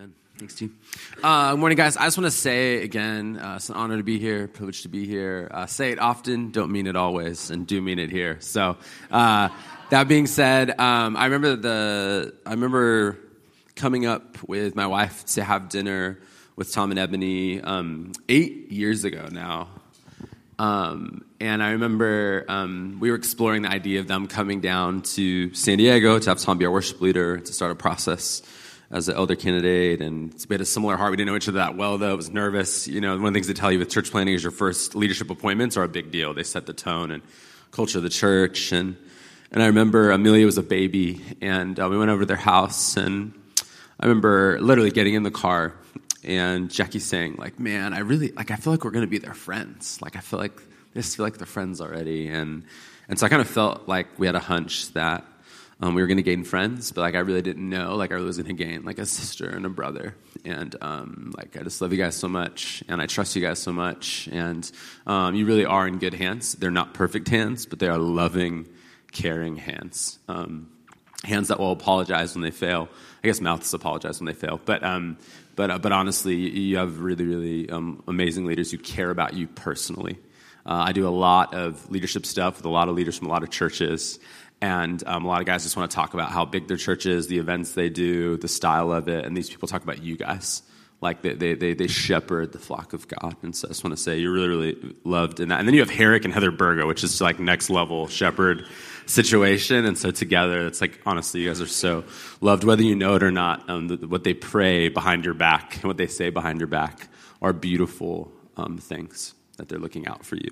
Amen. Thanks, team. Uh, morning, guys. I just want to say again, uh, it's an honor to be here, privilege to be here. Uh, say it often, don't mean it always, and do mean it here. So, uh, that being said, um, I remember the I remember coming up with my wife to have dinner with Tom and Ebony um, eight years ago now. Um, and I remember um, we were exploring the idea of them coming down to San Diego to have Tom be our worship leader to start a process as an elder candidate. And we had a similar heart. We didn't know each other that well, though. I was nervous. You know, one of the things they tell you with church planting is your first leadership appointments are a big deal. They set the tone and culture of the church. And, and I remember Amelia was a baby, and uh, we went over to their house. And I remember literally getting in the car and Jackie saying, like, man, I really, like, I feel like we're going to be their friends. Like, I feel like, I just feel like they're friends already. And, and so I kind of felt like we had a hunch that um, we were going to gain friends, but like I really didn't know. Like I really was going to gain like a sister and a brother, and um, like I just love you guys so much, and I trust you guys so much, and um, you really are in good hands. They're not perfect hands, but they are loving, caring hands. Um, hands that will apologize when they fail. I guess mouths apologize when they fail, but um, but uh, but honestly, you have really really um, amazing leaders who care about you personally. Uh, I do a lot of leadership stuff with a lot of leaders from a lot of churches. And um, a lot of guys just want to talk about how big their church is, the events they do, the style of it. And these people talk about you guys. Like they, they, they, they shepherd the flock of God. And so I just want to say you're really, really loved in that. And then you have Herrick and Heather Burgo, which is like next level shepherd situation. And so together, it's like, honestly, you guys are so loved, whether you know it or not. Um, the, what they pray behind your back and what they say behind your back are beautiful um, things that they're looking out for you.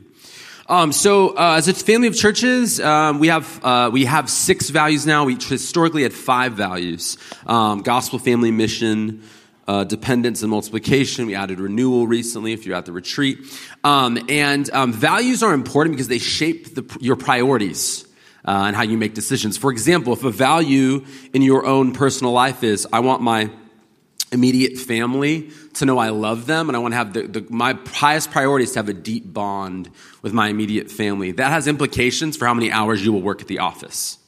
Um, so, uh, as a family of churches, um, we have uh, we have six values now. We historically had five values: um, gospel, family, mission, uh, dependence, and multiplication. We added renewal recently. If you're at the retreat, um, and um, values are important because they shape the, your priorities. Uh, and how you make decisions. For example, if a value in your own personal life is, I want my immediate family to know I love them and I want to have the, the, my highest priority is to have a deep bond with my immediate family. That has implications for how many hours you will work at the office.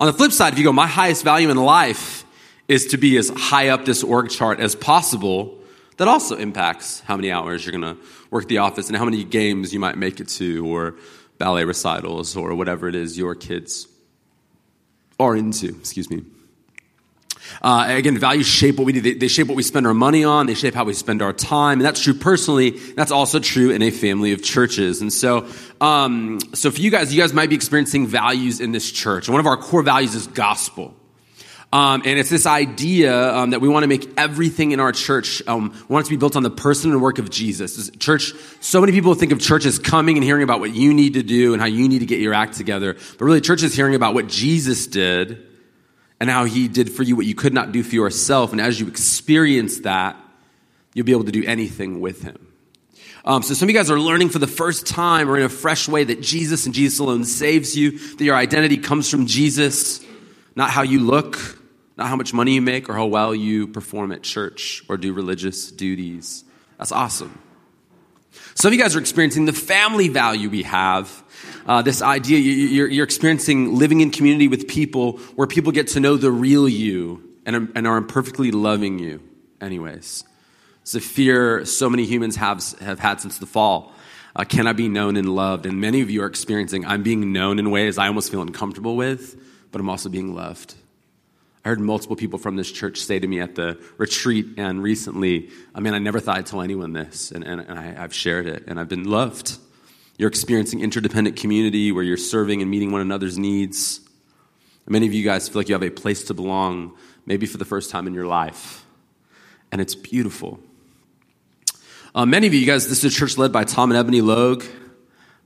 On the flip side, if you go, my highest value in life is to be as high up this org chart as possible, that also impacts how many hours you're going to work at the office and how many games you might make it to or ballet recitals or whatever it is your kids are into, excuse me. Uh, again, values shape what we do. They, they, shape what we spend our money on. They shape how we spend our time. And that's true personally. That's also true in a family of churches. And so, um, so for you guys, you guys might be experiencing values in this church. One of our core values is gospel. Um, and it's this idea um, that we want to make everything in our church, um, want to be built on the person and work of Jesus. Church, so many people think of church as coming and hearing about what you need to do and how you need to get your act together. But really, church is hearing about what Jesus did and how he did for you what you could not do for yourself. And as you experience that, you'll be able to do anything with him. Um, so some of you guys are learning for the first time or in a fresh way that Jesus and Jesus alone saves you, that your identity comes from Jesus, not how you look, not how much money you make or how well you perform at church or do religious duties. That's awesome. Some of you guys are experiencing the family value we have uh, this idea you're, you're, experiencing living in community with people where people get to know the real you and and are imperfectly loving you, anyways. It's a fear so many humans have, have had since the fall. Uh, can I be known and loved? And many of you are experiencing, I'm being known in ways I almost feel uncomfortable with, but I'm also being loved. I heard multiple people from this church say to me at the retreat and recently, I mean, I never thought I'd tell anyone this, and, and, and I, I've shared it, and I've been loved. You're experiencing interdependent community where you're serving and meeting one another's needs. Many of you guys feel like you have a place to belong, maybe for the first time in your life. And it's beautiful. Uh, many of you guys, this is a church led by Tom and Ebony Logue.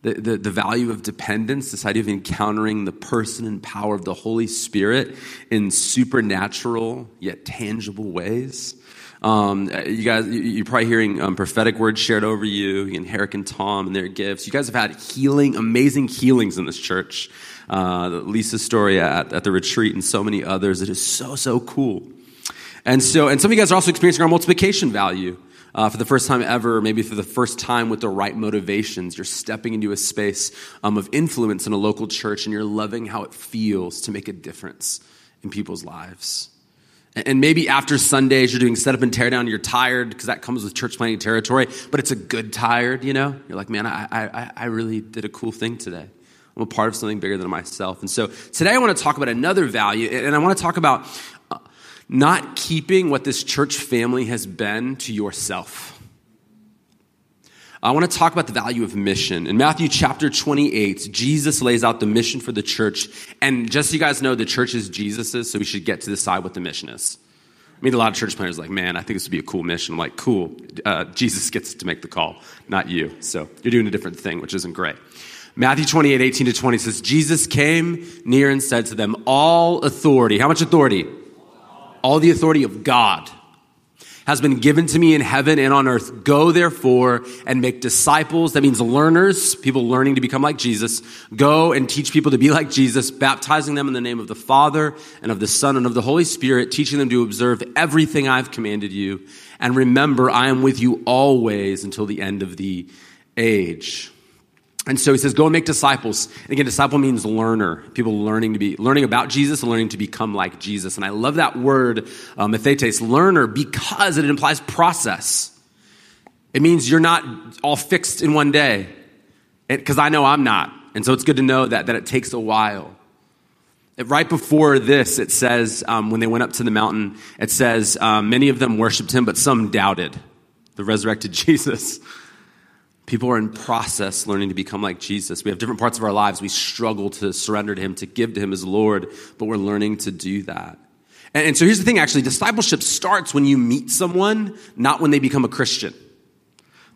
The, the, the, value of dependence, this idea of encountering the person and power of the Holy Spirit in supernatural yet tangible ways. Um, you guys, you're probably hearing um, prophetic words shared over you, and Herrick and Tom and their gifts. You guys have had healing, amazing healings in this church. Uh, Lisa's story at, at the retreat and so many others. It is so, so cool. And so, and some of you guys are also experiencing our multiplication value. Uh, for the first time ever, maybe for the first time with the right motivations, you're stepping into a space um, of influence in a local church and you're loving how it feels to make a difference in people's lives. And maybe after Sundays, you're doing setup and tear down, you're tired because that comes with church planting territory, but it's a good tired, you know? You're like, man, I, I, I really did a cool thing today. I'm a part of something bigger than myself. And so today I want to talk about another value, and I want to talk about uh, not keeping what this church family has been to yourself. I want to talk about the value of mission. In Matthew chapter 28, Jesus lays out the mission for the church. And just so you guys know, the church is Jesus's, so we should get to decide what the mission is. I mean, a lot of church planters like, man, I think this would be a cool mission. I'm like, cool. Uh, Jesus gets to make the call, not you. So you're doing a different thing, which isn't great. Matthew 28, 18 to 20 says, Jesus came near and said to them, All authority, how much authority? All the authority of God has been given to me in heaven and on earth. Go therefore and make disciples. That means learners, people learning to become like Jesus. Go and teach people to be like Jesus, baptizing them in the name of the Father and of the Son and of the Holy Spirit, teaching them to observe everything I've commanded you. And remember, I am with you always until the end of the age. And so he says, go and make disciples. And again, disciple means learner. People learning to be, learning about Jesus and learning to become like Jesus. And I love that word, um, mathetes, learner, because it implies process. It means you're not all fixed in one day. Because I know I'm not. And so it's good to know that, that it takes a while. Right before this, it says, um, when they went up to the mountain, it says, um, many of them worshiped him, but some doubted the resurrected Jesus. People are in process learning to become like Jesus. We have different parts of our lives. We struggle to surrender to Him, to give to Him as Lord, but we're learning to do that. And, and so here's the thing actually discipleship starts when you meet someone, not when they become a Christian.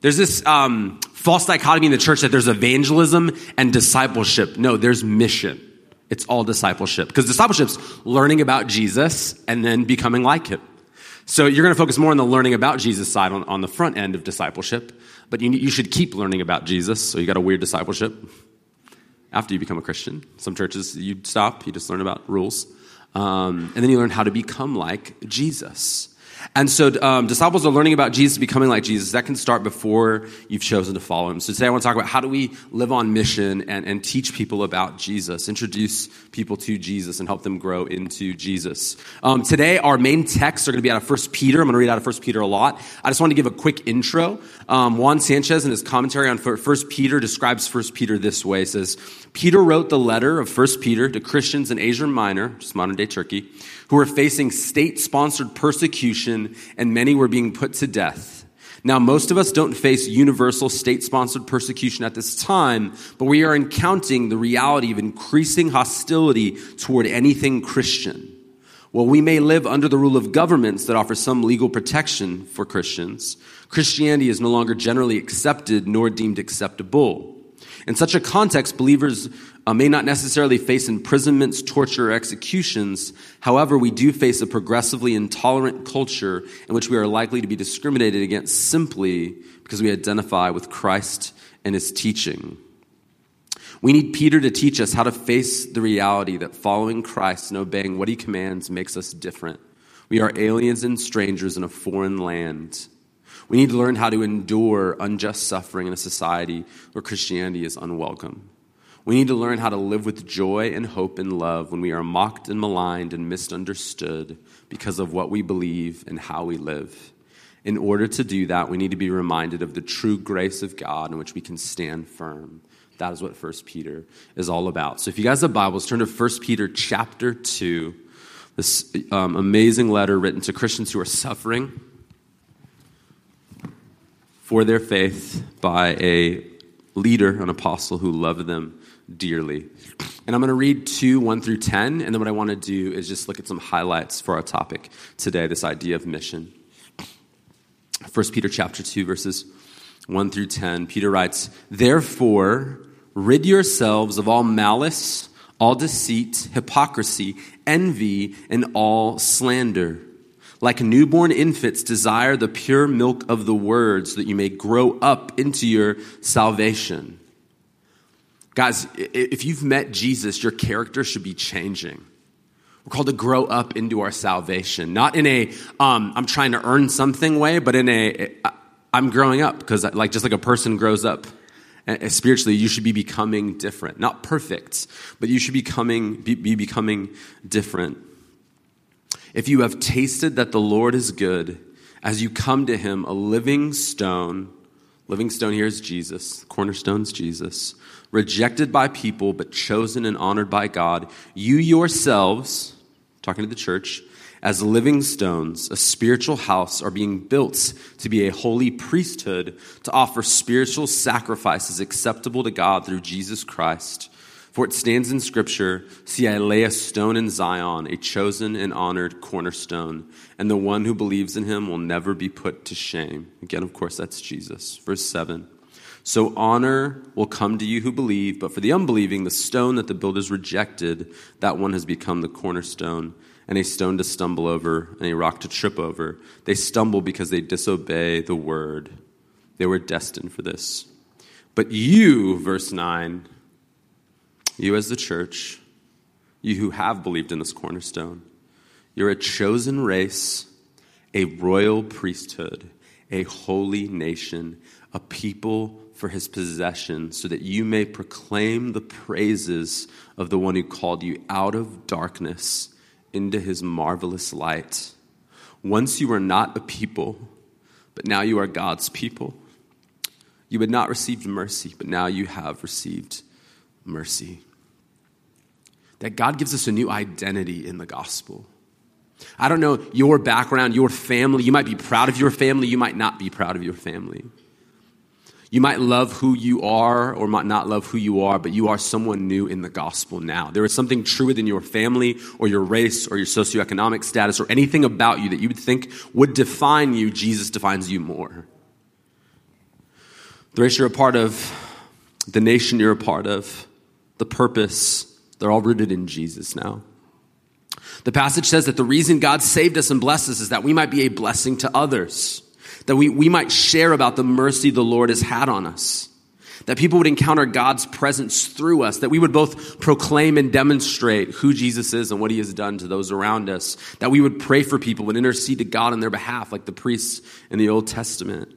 There's this um, false dichotomy in the church that there's evangelism and discipleship. No, there's mission. It's all discipleship. Because discipleship's learning about Jesus and then becoming like Him. So you're going to focus more on the learning about Jesus side on, on the front end of discipleship. But you, you should keep learning about Jesus. So you got a weird discipleship after you become a Christian. Some churches, you stop, you just learn about rules. Um, and then you learn how to become like Jesus. And so um, disciples are learning about Jesus, becoming like Jesus. That can start before you've chosen to follow him. So today I want to talk about how do we live on mission and, and teach people about Jesus, introduce people to Jesus and help them grow into Jesus. Um, today our main texts are going to be out of 1 Peter. I'm going to read out of 1 Peter a lot. I just want to give a quick intro. Um, Juan Sanchez in his commentary on 1 Peter describes 1 Peter this way. He says, Peter wrote the letter of 1 Peter to Christians in Asia Minor, just modern day Turkey, who were facing state sponsored persecution and many were being put to death. Now, most of us don't face universal state sponsored persecution at this time, but we are encountering the reality of increasing hostility toward anything Christian. While we may live under the rule of governments that offer some legal protection for Christians, Christianity is no longer generally accepted nor deemed acceptable. In such a context, believers uh, may not necessarily face imprisonments, torture, or executions. However, we do face a progressively intolerant culture in which we are likely to be discriminated against simply because we identify with Christ and his teaching. We need Peter to teach us how to face the reality that following Christ and obeying what he commands makes us different. We are aliens and strangers in a foreign land. We need to learn how to endure unjust suffering in a society where Christianity is unwelcome. We need to learn how to live with joy and hope and love when we are mocked and maligned and misunderstood because of what we believe and how we live. In order to do that, we need to be reminded of the true grace of God in which we can stand firm. That is what 1 Peter is all about. So if you guys have Bibles, turn to 1 Peter chapter 2, this um, amazing letter written to Christians who are suffering for their faith by a leader, an apostle who loved them dearly. And I'm going to read 2, 1 through 10, and then what I want to do is just look at some highlights for our topic today, this idea of mission. 1 Peter chapter 2, verses 1 through 10, Peter writes, Therefore, rid yourselves of all malice, all deceit, hypocrisy, envy, and all slander. Like newborn infants, desire the pure milk of the word so that you may grow up into your salvation. Guys, if you've met Jesus, your character should be changing. We're called to grow up into our salvation, not in a um, I'm trying to earn something way, but in a I'm growing up because like just like a person grows up spiritually, you should be becoming different, not perfect, but you should be becoming be, be becoming different. If you have tasted that the Lord is good, as you come to him, a living stone, living stone here is Jesus, cornerstone's Jesus, rejected by people, but chosen and honored by God, you yourselves, talking to the church, as living stones, a spiritual house, are being built to be a holy priesthood to offer spiritual sacrifices acceptable to God through Jesus Christ. For it stands in Scripture See, I lay a stone in Zion, a chosen and honored cornerstone, and the one who believes in him will never be put to shame. Again, of course, that's Jesus. Verse 7. So honor will come to you who believe, but for the unbelieving, the stone that the builders rejected, that one has become the cornerstone, and a stone to stumble over, and a rock to trip over. They stumble because they disobey the word. They were destined for this. But you, verse 9, you as the church, you who have believed in this cornerstone, you're a chosen race, a royal priesthood, a holy nation, a people for his possession, so that you may proclaim the praises of the one who called you out of darkness into his marvelous light. Once you were not a people, but now you are God's people. You had not received mercy, but now you have received mercy. That God gives us a new identity in the gospel. I don't know your background, your family. You might be proud of your family, you might not be proud of your family. You might love who you are or might not love who you are, but you are someone new in the gospel now. There is something true within your family or your race or your socioeconomic status or anything about you that you would think would define you. Jesus defines you more. The race you're a part of, the nation you're a part of, the purpose, they're all rooted in Jesus now. The passage says that the reason God saved us and blessed us is that we might be a blessing to others that we, we might share about the mercy the Lord has had on us. That people would encounter God's presence through us, that we would both proclaim and demonstrate who Jesus is and what he has done to those around us, that we would pray for people and intercede to God on their behalf, like the priests in the Old Testament.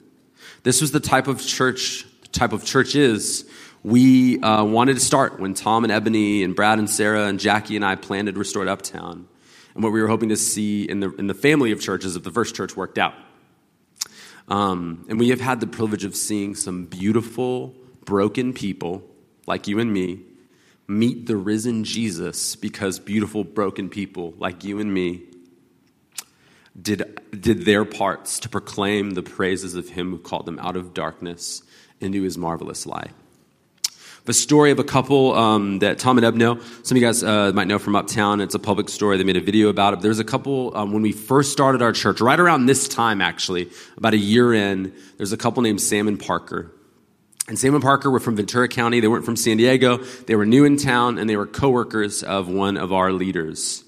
This was the type of church, type of church is we uh, wanted to start when Tom and Ebony and Brad and Sarah and Jackie and I planted Restored Uptown, and what we were hoping to see in the in the family of churches if the first church worked out. Um, and we have had the privilege of seeing some beautiful, broken people like you and me meet the risen Jesus because beautiful, broken people like you and me did, did their parts to proclaim the praises of Him who called them out of darkness into His marvelous light the story of a couple um, that Tom and Eb know. Some of you guys uh, might know from Uptown. It's a public story. They made a video about it. There's a couple um, when we first started our church, right around this time, actually, about a year in. There's a couple named Sam and Parker. And Sam and Parker were from Ventura County. They weren't from San Diego. They were new in town, and they were coworkers of one of our leaders.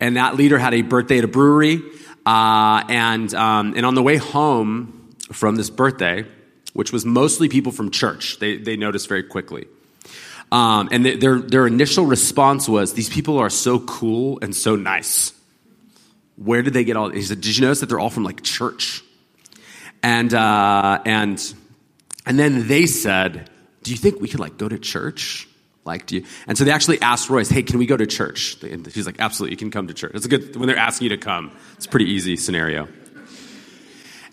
And that leader had a birthday at a brewery. Uh, and um, and on the way home from this birthday, which was mostly people from church, they they noticed very quickly um, and their, their initial response was, These people are so cool and so nice. Where did they get all? He said, Did you notice that they're all from like church? And, uh, and, and then they said, Do you think we could like go to church? Like, do you? And so they actually asked Royce, Hey, can we go to church? And he's like, Absolutely, you can come to church. It's a good, when they're asking you to come, it's a pretty easy scenario.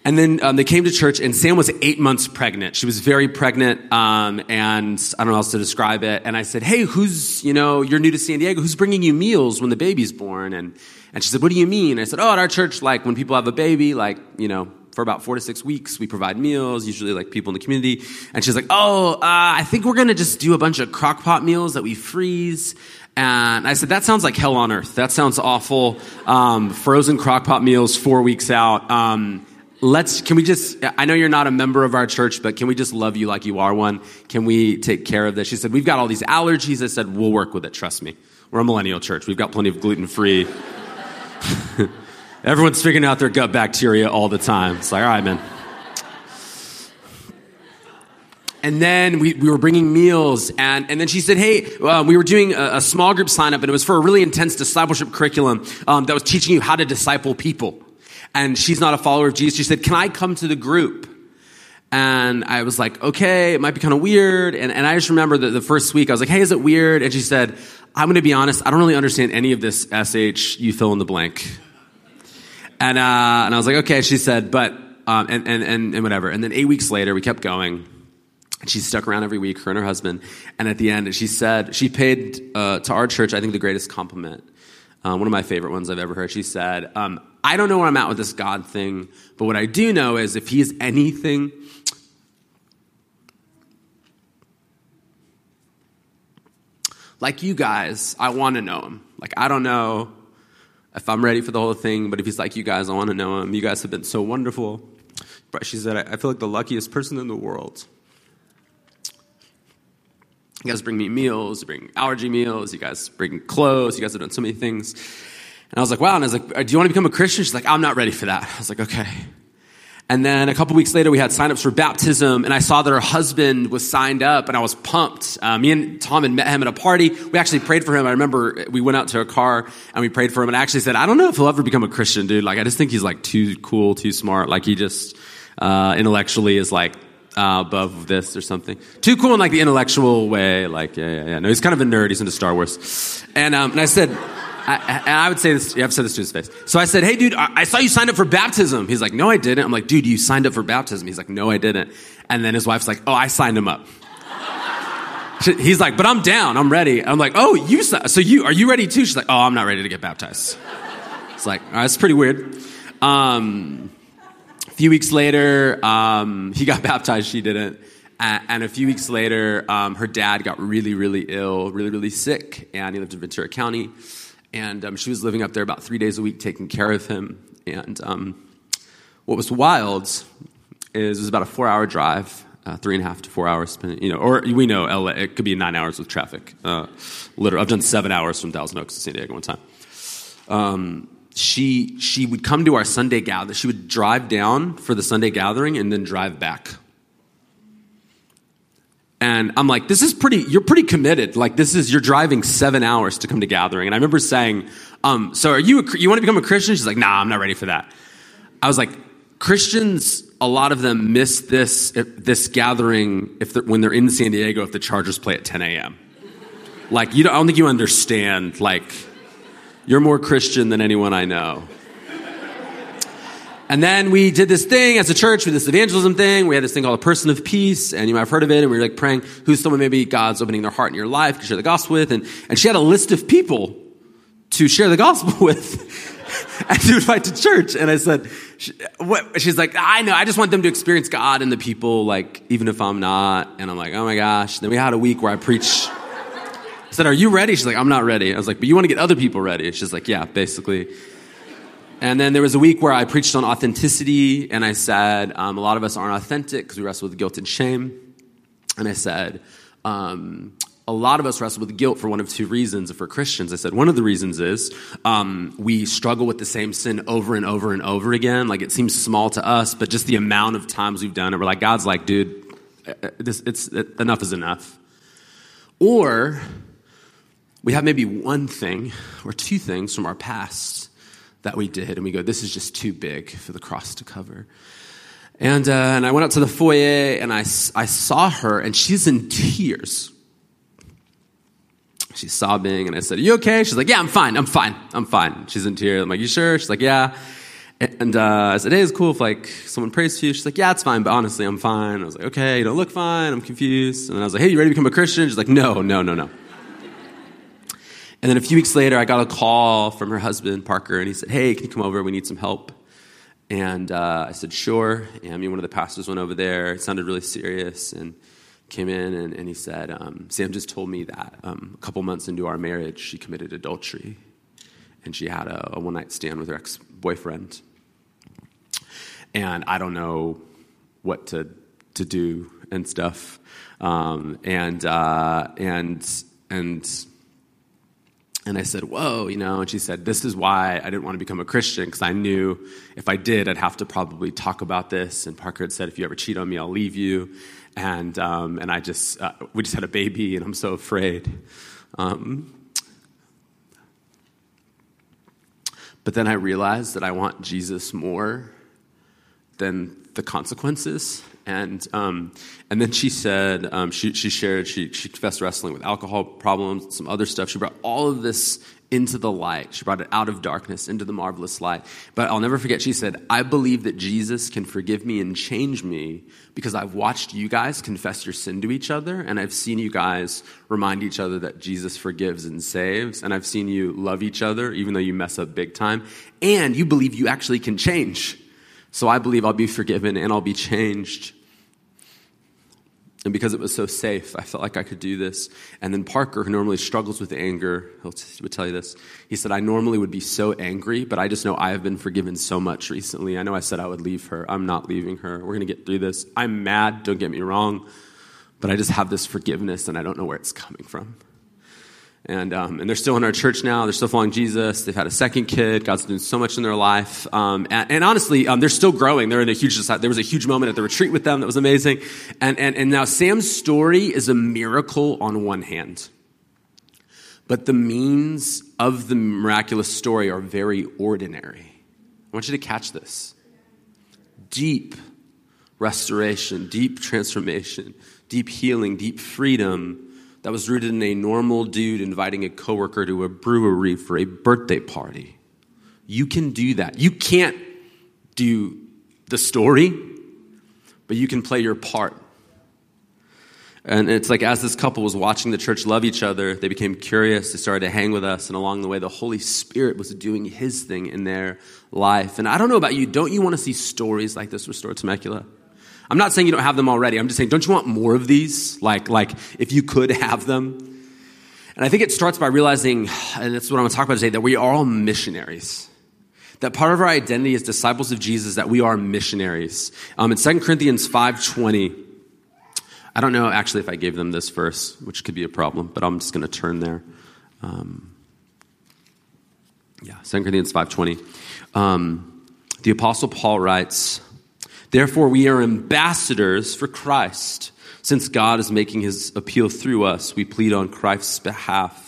And then um, they came to church, and Sam was eight months pregnant. She was very pregnant, um, and I don't know how else to describe it. And I said, "Hey, who's you know you're new to San Diego? Who's bringing you meals when the baby's born?" And and she said, "What do you mean?" I said, "Oh, at our church, like when people have a baby, like you know." For about four to six weeks, we provide meals, usually like people in the community. And she's like, "Oh, uh, I think we're gonna just do a bunch of crock pot meals that we freeze." And I said, "That sounds like hell on earth. That sounds awful. Um, frozen crock pot meals four weeks out." Um, let's can we just i know you're not a member of our church but can we just love you like you are one? Can we take care of this? She said we've got all these allergies. I said we'll work with it trust me. We're a millennial church. We've got plenty of gluten-free. Everyone's figuring out their gut bacteria all the time. It's like all right man. And then we, we were bringing meals and, and then she said hey uh, we were doing a, a, small group sign up and it was for a really intense discipleship curriculum um, that was teaching you how to disciple people and she's not a follower of Jesus. She said, Can I come to the group? And I was like, Okay, it might be kind of weird. And, and I just remember that the first week I was like, Hey, is it weird? And she said, I'm going to be honest, I don't really understand any of this SH, you fill in the blank And, uh, and I was like, okay. She said, but, um, and, and, and, and whatever. And then eight weeks later, we kept going. She stuck around every week, her and her husband. And at the end, she said, she paid uh, to our church, I think, the greatest compliment. Uh, one of my favorite ones I've ever heard. She said, um, I don't know where I'm at with this God thing, but what I do know is if he is anything like you guys, I want to know him. Like, I don't know if I'm ready for the whole thing, but if he's like you guys, I want to know him. You guys have been so wonderful. But she said, I feel like the luckiest person in the world. You guys bring me meals, you bring allergy meals, you guys bring clothes, you guys have done so many things. And I was like, wow. And I was like, do you want to become a Christian? She's like, I'm not ready for that. I was like, okay. And then a couple weeks later, we had signups for baptism, and I saw that her husband was signed up, and I was pumped. Uh, me and Tom had met him at a party. We actually prayed for him. I remember we went out to a car and we prayed for him, and I actually said, I don't know if he'll ever become a Christian, dude. Like, I just think he's like too cool, too smart. Like, he just uh, intellectually is like uh, above this or something. Too cool in like the intellectual way. Like, yeah, yeah, yeah. No, he's kind of a nerd. He's into Star Wars. And, um, and I said, I, and I would say this, I've said this to his face. So I said, hey, dude, I saw you signed up for baptism. He's like, no, I didn't. I'm like, dude, you signed up for baptism. He's like, no, I didn't. And then his wife's like, oh, I signed him up. He's like, but I'm down. I'm ready. I'm like, oh, you, so you, are you ready too? She's like, oh, I'm not ready to get baptized. It's like, that's pretty weird. Um, a few weeks later, um, he got baptized. She didn't. And a few weeks later, um, her dad got really, really ill, really, really sick, and he lived in Ventura County and um, she was living up there about three days a week taking care of him. And um, what was wild is it was about a four hour drive, uh, three and a half to four hours, you know, or we know LA, it could be nine hours with traffic. Uh, literally, I've done seven hours from Thousand Oaks to San Diego one time. Um, she, she would come to our Sunday gather. She would drive down for the Sunday gathering and then drive back and I'm like, this is pretty, you're pretty committed. Like, this is, you're driving seven hours to come to gathering. And I remember saying, um, so are you, a, you want to become a Christian? She's like, nah, I'm not ready for that. I was like, Christians, a lot of them miss this, this gathering if they're, when they're in San Diego, if the Chargers play at 10 a.m. Like, you don't, I don't think you understand. Like, you're more Christian than anyone I know. And then we did this thing as a church with this evangelism thing. We had this thing called a person of peace, and you might have heard of it. And we were like praying who's someone maybe God's opening their heart in your life to share the gospel with. And, and she had a list of people to share the gospel with and to invite to church. And I said, she, what? she's like, I know, I just want them to experience God and the people, like, even if I'm not. And I'm like, oh my gosh. Then we had a week where I preach. I said, are you ready? She's like, I'm not ready. I was like, but you want to get other people ready? She's like, yeah, basically. And then there was a week where I preached on authenticity, and I said, um, a lot of us aren't authentic because we wrestle with guilt and shame. And I said, um, a lot of us wrestle with guilt for one of two reasons for Christians. I said, one of the reasons is um, we struggle with the same sin over and over and over again. Like it seems small to us, but just the amount of times we've done it, we're like, God's like, dude, uh, uh, this, it's, it, enough is enough. Or we have maybe one thing or two things from our past that we did, and we go, this is just too big for the cross to cover. And, uh, and I went out to the foyer and I, I saw her, and she's in tears. She's sobbing, and I said, Are you okay? She's like, Yeah, I'm fine, I'm fine, I'm fine. She's in tears. I'm like, You sure? She's like, Yeah. And uh, I said, Hey, it's cool if like someone prays for you. She's like, Yeah, it's fine, but honestly, I'm fine. I was like, Okay, you don't look fine. I'm confused. And I was like, Hey, you ready to become a Christian? She's like, No, no, no, no. And then a few weeks later, I got a call from her husband, Parker, and he said, Hey, can you come over? We need some help. And uh, I said, Sure. And I mean, one of the pastors went over there. It sounded really serious and came in and, and he said, um, Sam just told me that um, a couple months into our marriage, she committed adultery and she had a, a one night stand with her ex boyfriend. And I don't know what to, to do and stuff. Um, and, uh, and, and, and I said, Whoa, you know, and she said, This is why I didn't want to become a Christian, because I knew if I did, I'd have to probably talk about this. And Parker had said, If you ever cheat on me, I'll leave you. And, um, and I just, uh, we just had a baby, and I'm so afraid. Um, but then I realized that I want Jesus more than the consequences. And, um, and then she said, um, she, she shared, she, she confessed wrestling with alcohol problems, some other stuff. She brought all of this into the light. She brought it out of darkness into the marvelous light. But I'll never forget, she said, I believe that Jesus can forgive me and change me because I've watched you guys confess your sin to each other, and I've seen you guys remind each other that Jesus forgives and saves, and I've seen you love each other even though you mess up big time, and you believe you actually can change. So I believe I'll be forgiven and I'll be changed. And because it was so safe, I felt like I could do this. And then Parker, who normally struggles with anger, he would tell you this. He said, I normally would be so angry, but I just know I have been forgiven so much recently. I know I said I would leave her. I'm not leaving her. We're going to get through this. I'm mad, don't get me wrong, but I just have this forgiveness and I don't know where it's coming from. And, um, and they're still in our church now. They're still following Jesus. They've had a second kid. God's doing so much in their life. Um, and, and, honestly, um, they're still growing. They're in a huge, there was a huge moment at the retreat with them that was amazing. And, and, and now Sam's story is a miracle on one hand. But the means of the miraculous story are very ordinary. I want you to catch this. Deep restoration, deep transformation, deep healing, deep freedom that was rooted in a normal dude inviting a coworker to a brewery for a birthday party. You can do that. You can't do the story, but you can play your part. And it's like as this couple was watching the church love each other, they became curious. They started to hang with us. And along the way, the Holy Spirit was doing his thing in their life. And I don't know about you, don't you want to see stories like this restored to Temecula? I'm not saying you don't have them already. I'm just saying, don't you want more of these? Like, like if you could have them. And I think it starts by realizing, and that's what I'm going to talk about today, that we are all missionaries. That part of our identity as disciples of Jesus, that we are missionaries. Um, in 2 Corinthians 5.20, I don't know actually if I gave them this verse, which could be a problem, but I'm just going to turn there. Um, yeah, 2 Corinthians 5.20. Um, the Apostle Paul writes, Therefore, we are ambassadors for Christ. Since God is making his appeal through us, we plead on Christ's behalf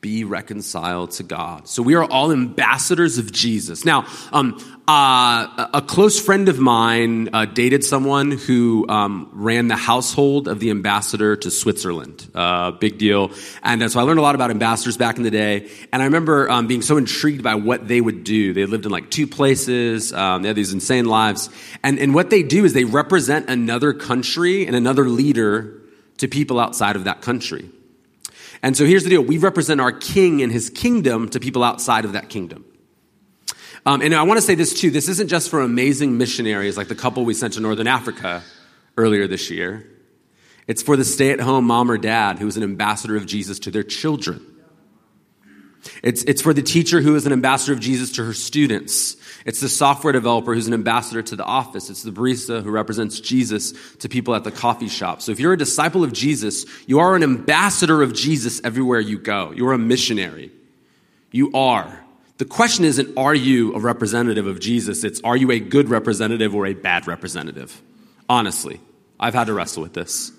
be reconciled to God. So we are all ambassadors of Jesus. Now, um, uh, a close friend of mine uh, dated someone who um, ran the household of the ambassador to Switzerland. Uh, big deal. And uh, so I learned a lot about ambassadors back in the day. And I remember um, being so intrigued by what they would do. They lived in like two places. Um, they had these insane lives. And, and what they do is they represent another country and another leader to people outside of that country. And so here's the deal. We represent our king and his kingdom to people outside of that kingdom. Um, and I want to say this too. This isn't just for amazing missionaries like the couple we sent to Northern Africa earlier this year. It's for the stay at home mom or dad who is an ambassador of Jesus to their children. It's, it's for the teacher who is an ambassador of Jesus to her students. It's the software developer who's an ambassador to the office. It's the barista who represents Jesus to people at the coffee shop. So if you're a disciple of Jesus, you are an ambassador of Jesus everywhere you go. You're a missionary. You are. The question isn't, are you a representative of Jesus? It's, are you a good representative or a bad representative? Honestly, I've had to wrestle with this.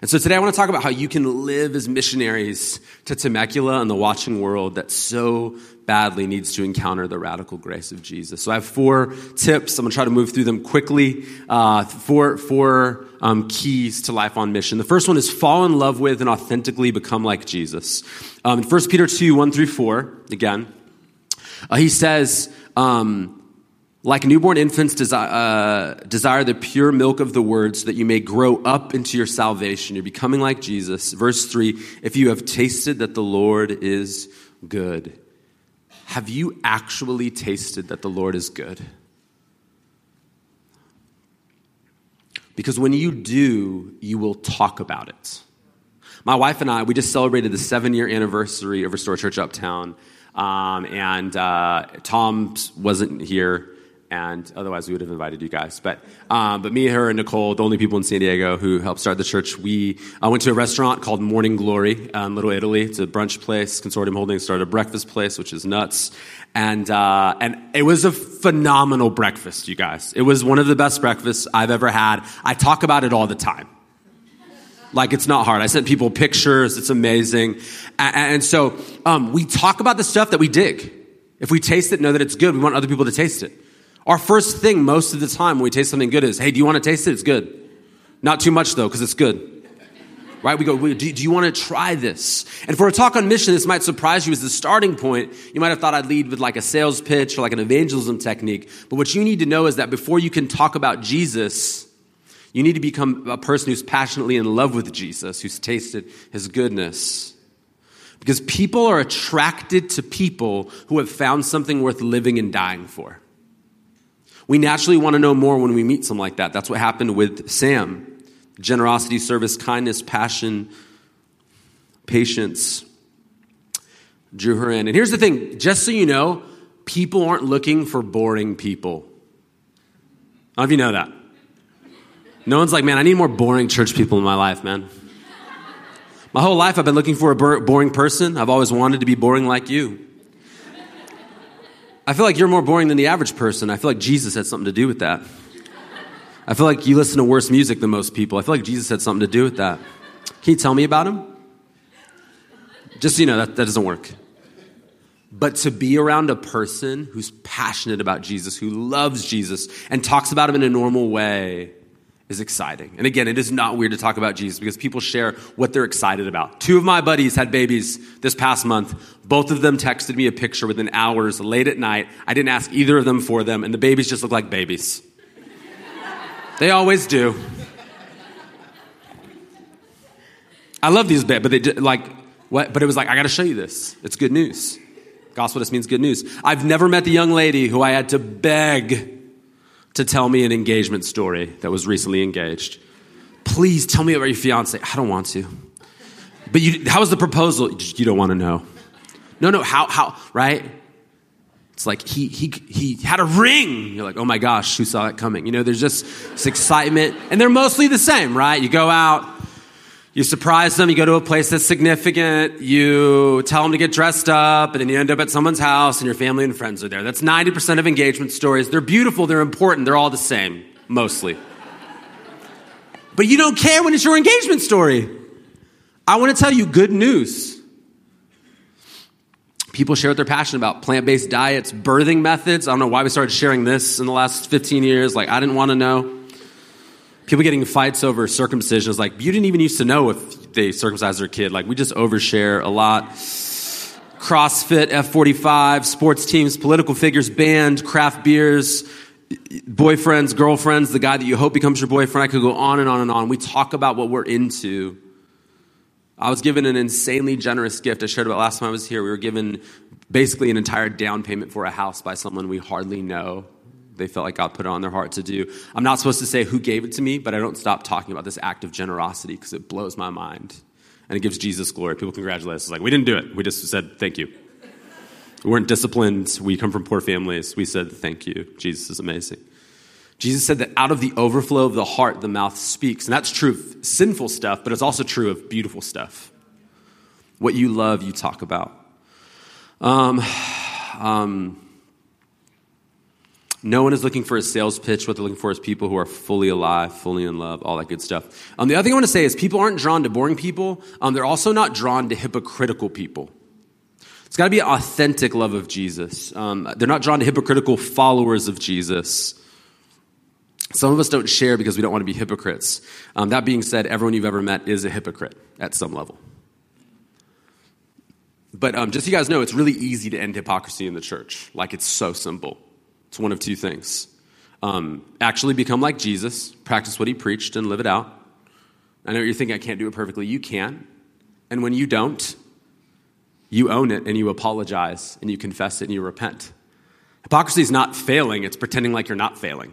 And so today I want to talk about how you can live as missionaries to Temecula and the watching world that so badly needs to encounter the radical grace of Jesus. So I have four tips. I'm going to try to move through them quickly. Uh, four four um, keys to life on mission. The first one is fall in love with and authentically become like Jesus. Um, in 1 Peter 2, 1 through 4, again, uh, he says, um, like newborn infants desire, uh, desire the pure milk of the word so that you may grow up into your salvation. You're becoming like Jesus. Verse 3 If you have tasted that the Lord is good, have you actually tasted that the Lord is good? Because when you do, you will talk about it. My wife and I, we just celebrated the seven year anniversary of Restore Church Uptown. Um, and uh, Tom wasn't here, and otherwise we would have invited you guys. But um, but me, her, and Nicole, the only people in San Diego who helped start the church, we uh, went to a restaurant called Morning Glory in Little Italy. It's a brunch place. Consortium Holdings started a breakfast place, which is nuts. And uh, and it was a phenomenal breakfast, you guys. It was one of the best breakfasts I've ever had. I talk about it all the time. Like it's not hard. I sent people pictures. It's amazing. And, and so um, we talk about the stuff that we dig. If we taste it, know that it's good. We want other people to taste it. Our first thing most of the time when we taste something good is, hey, do you want to taste it? It's good. Not too much though, because it's good. right? We go, do, do you want to try this? And for a talk on mission, this might surprise you as the starting point. You might have thought I'd lead with like a sales pitch or like an evangelism technique. But what you need to know is that before you can talk about Jesus, you need to become a person who's passionately in love with Jesus, who's tasted his goodness. Because people are attracted to people who have found something worth living and dying for. We naturally want to know more when we meet someone like that. That's what happened with Sam generosity, service, kindness, passion, patience drew her in. And here's the thing just so you know, people aren't looking for boring people. Know if you know that. No one's like, man, I need more boring church people in my life, man. My whole life I've been looking for a boring person. I've always wanted to be boring like you. I feel like you're more boring than the average person. I feel like Jesus had something to do with that. I feel like you listen to worse music than most people. I feel like Jesus had something to do with that. Can you tell me about him? Just so you know, that, that doesn't work. But to be around a person who's passionate about Jesus, who loves Jesus, and talks about him in a normal way is exciting. And again, it is not weird to talk about Jesus because people share what they're excited about. Two of my buddies had babies this past month. Both of them texted me a picture within hours late at night. I didn't ask either of them for them, and the babies just look like babies. They always do. I love these bits, but they did, like what? But it was like I got to show you this. It's good news. Gospel just means good news. I've never met the young lady who I had to beg to tell me an engagement story that was recently engaged. Please tell me about your fiance. I don't want to. But you, how was the proposal? You don't want to know. No, no. How? How? Right? It's like he, he, he had a ring. You're like, oh my gosh, who saw that coming? You know, there's just this excitement. And they're mostly the same, right? You go out, you surprise them, you go to a place that's significant, you tell them to get dressed up, and then you end up at someone's house and your family and friends are there. That's 90% of engagement stories. They're beautiful, they're important, they're all the same, mostly. But you don't care when it's your engagement story. I want to tell you good news. People share what they're passionate about plant based diets, birthing methods. I don't know why we started sharing this in the last 15 years. Like, I didn't want to know. People getting fights over circumcision is like, you didn't even used to know if they circumcised their kid. Like, we just overshare a lot. CrossFit, F45, sports teams, political figures, band, craft beers, boyfriends, girlfriends, the guy that you hope becomes your boyfriend. I could go on and on and on. We talk about what we're into. I was given an insanely generous gift. I shared about last time I was here. We were given basically an entire down payment for a house by someone we hardly know. They felt like God put it on their heart to do. I'm not supposed to say who gave it to me, but I don't stop talking about this act of generosity because it blows my mind. And it gives Jesus glory. People congratulate us. It's like, we didn't do it. We just said thank you. We weren't disciplined. We come from poor families. We said thank you. Jesus is amazing. Jesus said that out of the overflow of the heart, the mouth speaks. And that's true of sinful stuff, but it's also true of beautiful stuff. What you love, you talk about. Um, um, no one is looking for a sales pitch. What they're looking for is people who are fully alive, fully in love, all that good stuff. Um, the other thing I want to say is people aren't drawn to boring people. Um, they're also not drawn to hypocritical people. It's got to be an authentic love of Jesus. Um, they're not drawn to hypocritical followers of Jesus. Some of us don't share because we don't want to be hypocrites. Um, that being said, everyone you've ever met is a hypocrite at some level. But um, just so you guys know, it's really easy to end hypocrisy in the church. Like it's so simple. It's one of two things um, actually become like Jesus, practice what he preached, and live it out. I know you're thinking, I can't do it perfectly. You can. And when you don't, you own it and you apologize and you confess it and you repent. Hypocrisy is not failing, it's pretending like you're not failing.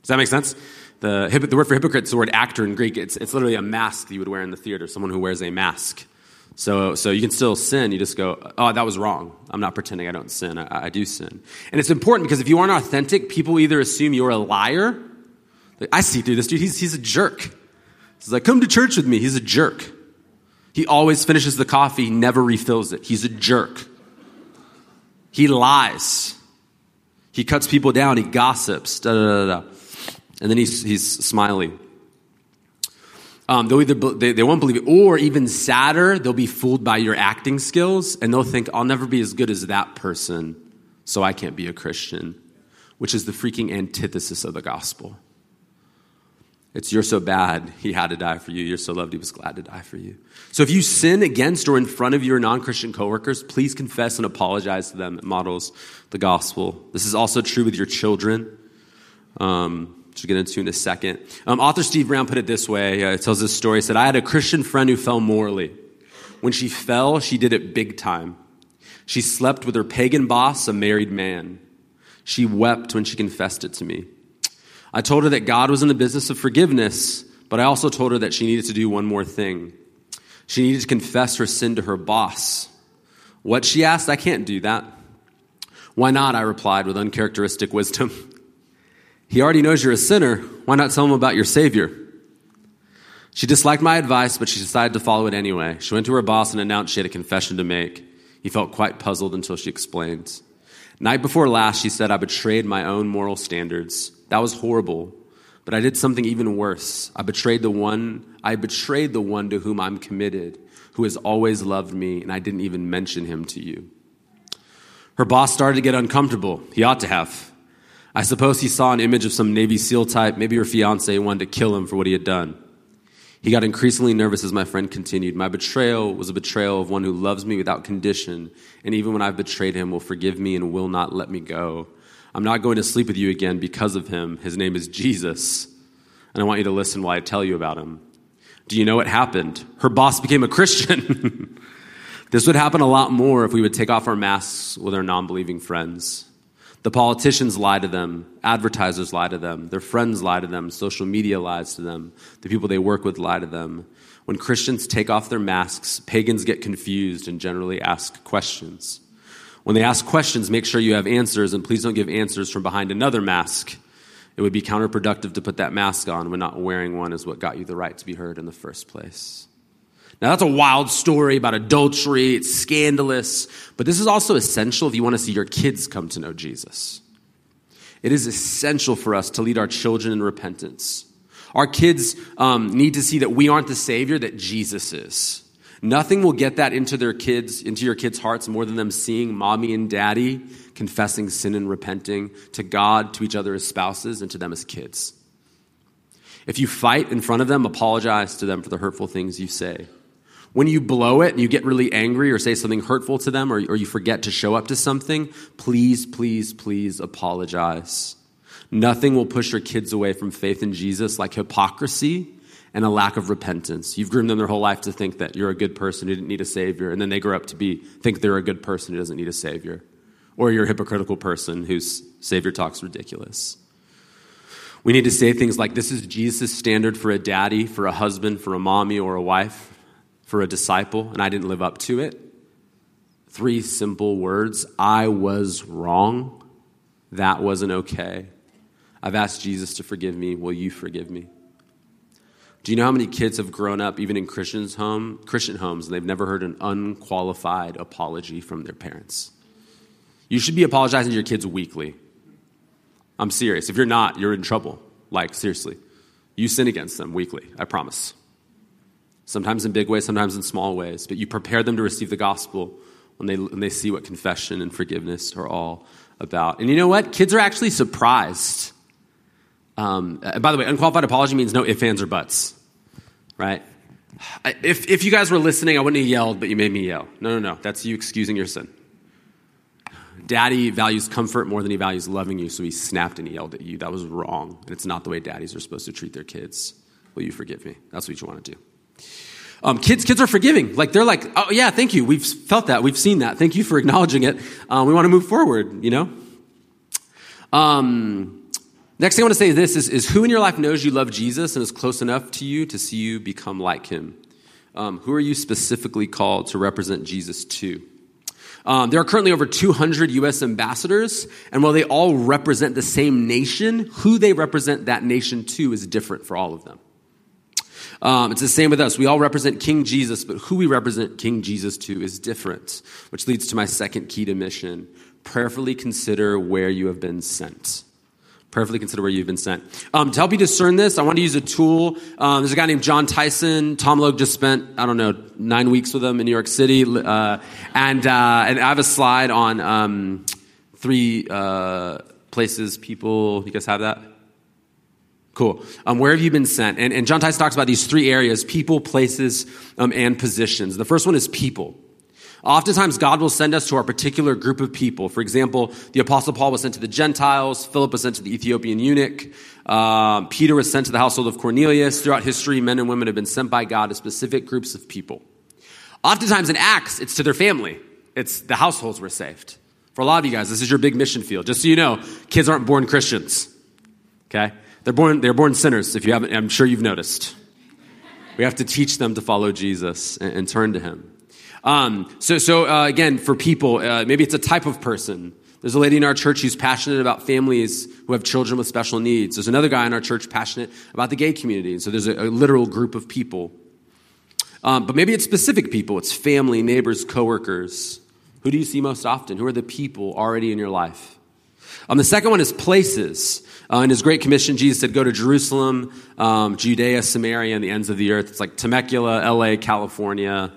Does that make sense? The, the word for hypocrite is the word actor in Greek. It's, it's literally a mask that you would wear in the theater, someone who wears a mask. So, so you can still sin. You just go, oh, that was wrong. I'm not pretending I don't sin. I, I do sin. And it's important because if you aren't authentic, people either assume you're a liar. Like, I see through this dude. He's, he's a jerk. He's like, come to church with me. He's a jerk. He always finishes the coffee, he never refills it. He's a jerk. He lies. He cuts people down. He gossips. Da, da, da, da. And then he's, he's smiling. Um, they'll either they, they won't believe it, or even sadder, they'll be fooled by your acting skills, and they'll think I'll never be as good as that person, so I can't be a Christian, which is the freaking antithesis of the gospel. It's you're so bad, he had to die for you. You're so loved, he was glad to die for you. So if you sin against or in front of your non Christian coworkers, please confess and apologize to them. It models the gospel. This is also true with your children. Um, which we'll get into in a second. Um, author Steve Brown put it this way. Uh, tells this story. He said, I had a Christian friend who fell morally. When she fell, she did it big time. She slept with her pagan boss, a married man. She wept when she confessed it to me. I told her that God was in the business of forgiveness, but I also told her that she needed to do one more thing. She needed to confess her sin to her boss. What she asked, I can't do that. Why not? I replied with uncharacteristic wisdom. He already knows you're a sinner. Why not tell him about your Savior? She disliked my advice, but she decided to follow it anyway. She went to her boss and announced she had a confession to make. He felt quite puzzled until she explained. Night before last, she said, I betrayed my own moral standards. That was horrible. But I did something even worse. I betrayed the one, I betrayed the one to whom I'm committed, who has always loved me, and I didn't even mention him to you. Her boss started to get uncomfortable. He ought to have. I suppose he saw an image of some Navy SEAL type. Maybe her fiance wanted to kill him for what he had done. He got increasingly nervous as my friend continued. My betrayal was a betrayal of one who loves me without condition, and even when I've betrayed him, will forgive me and will not let me go. I'm not going to sleep with you again because of him. His name is Jesus. And I want you to listen while I tell you about him. Do you know what happened? Her boss became a Christian. this would happen a lot more if we would take off our masks with our non believing friends. The politicians lie to them, advertisers lie to them, their friends lie to them, social media lies to them, the people they work with lie to them. When Christians take off their masks, pagans get confused and generally ask questions. When they ask questions, make sure you have answers, and please don't give answers from behind another mask. It would be counterproductive to put that mask on when not wearing one is what got you the right to be heard in the first place. Now, that's a wild story about adultery. It's scandalous. But this is also essential if you want to see your kids come to know Jesus. It is essential for us to lead our children in repentance. Our kids um, need to see that we aren't the Savior, that Jesus is. Nothing will get that into their kids, into your kids' hearts more than them seeing mommy and daddy confessing sin and repenting to God, to each other as spouses, and to them as kids. If you fight in front of them, apologize to them for the hurtful things you say. When you blow it and you get really angry or say something hurtful to them or, or you forget to show up to something, please, please, please apologize. Nothing will push your kids away from faith in Jesus like hypocrisy and a lack of repentance. You've groomed them their whole life to think that you're a good person who didn't need a savior, and then they grow up to be think they're a good person who doesn't need a savior, or you're a hypocritical person whose savior talks ridiculous. We need to say things like, This is Jesus' standard for a daddy, for a husband, for a mommy or a wife, for a disciple, and I didn't live up to it. Three simple words I was wrong. That wasn't okay. I've asked Jesus to forgive me. Will you forgive me? Do you know how many kids have grown up, even in Christians home, Christian homes, and they've never heard an unqualified apology from their parents? You should be apologizing to your kids weekly. I'm serious. If you're not, you're in trouble. Like, seriously. You sin against them weekly, I promise. Sometimes in big ways, sometimes in small ways. But you prepare them to receive the gospel when they, when they see what confession and forgiveness are all about. And you know what? Kids are actually surprised um, by the way, unqualified apology means no ifs, ands, or buts, right? If, if you guys were listening, I wouldn't have yelled, but you made me yell. No, no, no. That's you excusing your sin. Daddy values comfort more than he values loving you, so he snapped and he yelled at you. That was wrong. And it's not the way daddies are supposed to treat their kids. Will you forgive me? That's what you want to do. Um, kids, kids are forgiving. Like they're like, oh yeah, thank you. We've felt that. We've seen that. Thank you for acknowledging it. Um, we want to move forward. You know. Um, Next thing I want to say is this is, is, who in your life knows you love Jesus and is close enough to you to see you become like him? Um, who are you specifically called to represent Jesus to? Um, there are currently over 200 U.S. ambassadors, and while they all represent the same nation, who they represent that nation to is different for all of them. Um, it's the same with us. We all represent King Jesus, but who we represent King Jesus to is different, which leads to my second key to mission. Prayerfully consider where you have been sent. Prayerfully consider where you've been sent. Um, to help you discern this, I want to use a tool. Um, there's a guy named Jon Tyson. Tom Logue just spent, I don't know, nine weeks with him in New York City. Uh, and, uh, and I have a slide on um, three uh, places people, you guys have that? Cool. Um, where have you been sent? And, and Jon Tyson talks about these three areas people, places, um, and positions. The first one is people. Oftentimes, God will send us to our particular group of people. For example, the Apostle Paul was sent to the Gentiles, Philip was sent to the Ethiopian eunuch, uh, Peter was sent to the household of Cornelius. Throughout history, men and women have been sent by God to specific groups of people. Oftentimes in Acts, it's to their family, it's the households were saved. For a lot of you guys, this is your big mission field. Just so you know, kids aren't born Christians. Okay? They're born, they're born sinners, if you haven't, I'm sure you've noticed. We have to teach them to follow Jesus and, and turn to Him. Um, so, so uh, again, for people, uh, maybe it's a type of person. There's a lady in our church who's passionate about families who have children with special needs. There's another guy in our church passionate about the gay community. And So there's a, a literal group of people. Um, but maybe it's specific people. It's family, neighbors, coworkers. Who do you see most often? Who are the people already in your life? Um, the second one is places. Uh, in his Great Commission, Jesus said, Go to Jerusalem, um, Judea, Samaria, and the ends of the earth. It's like Temecula, LA, California,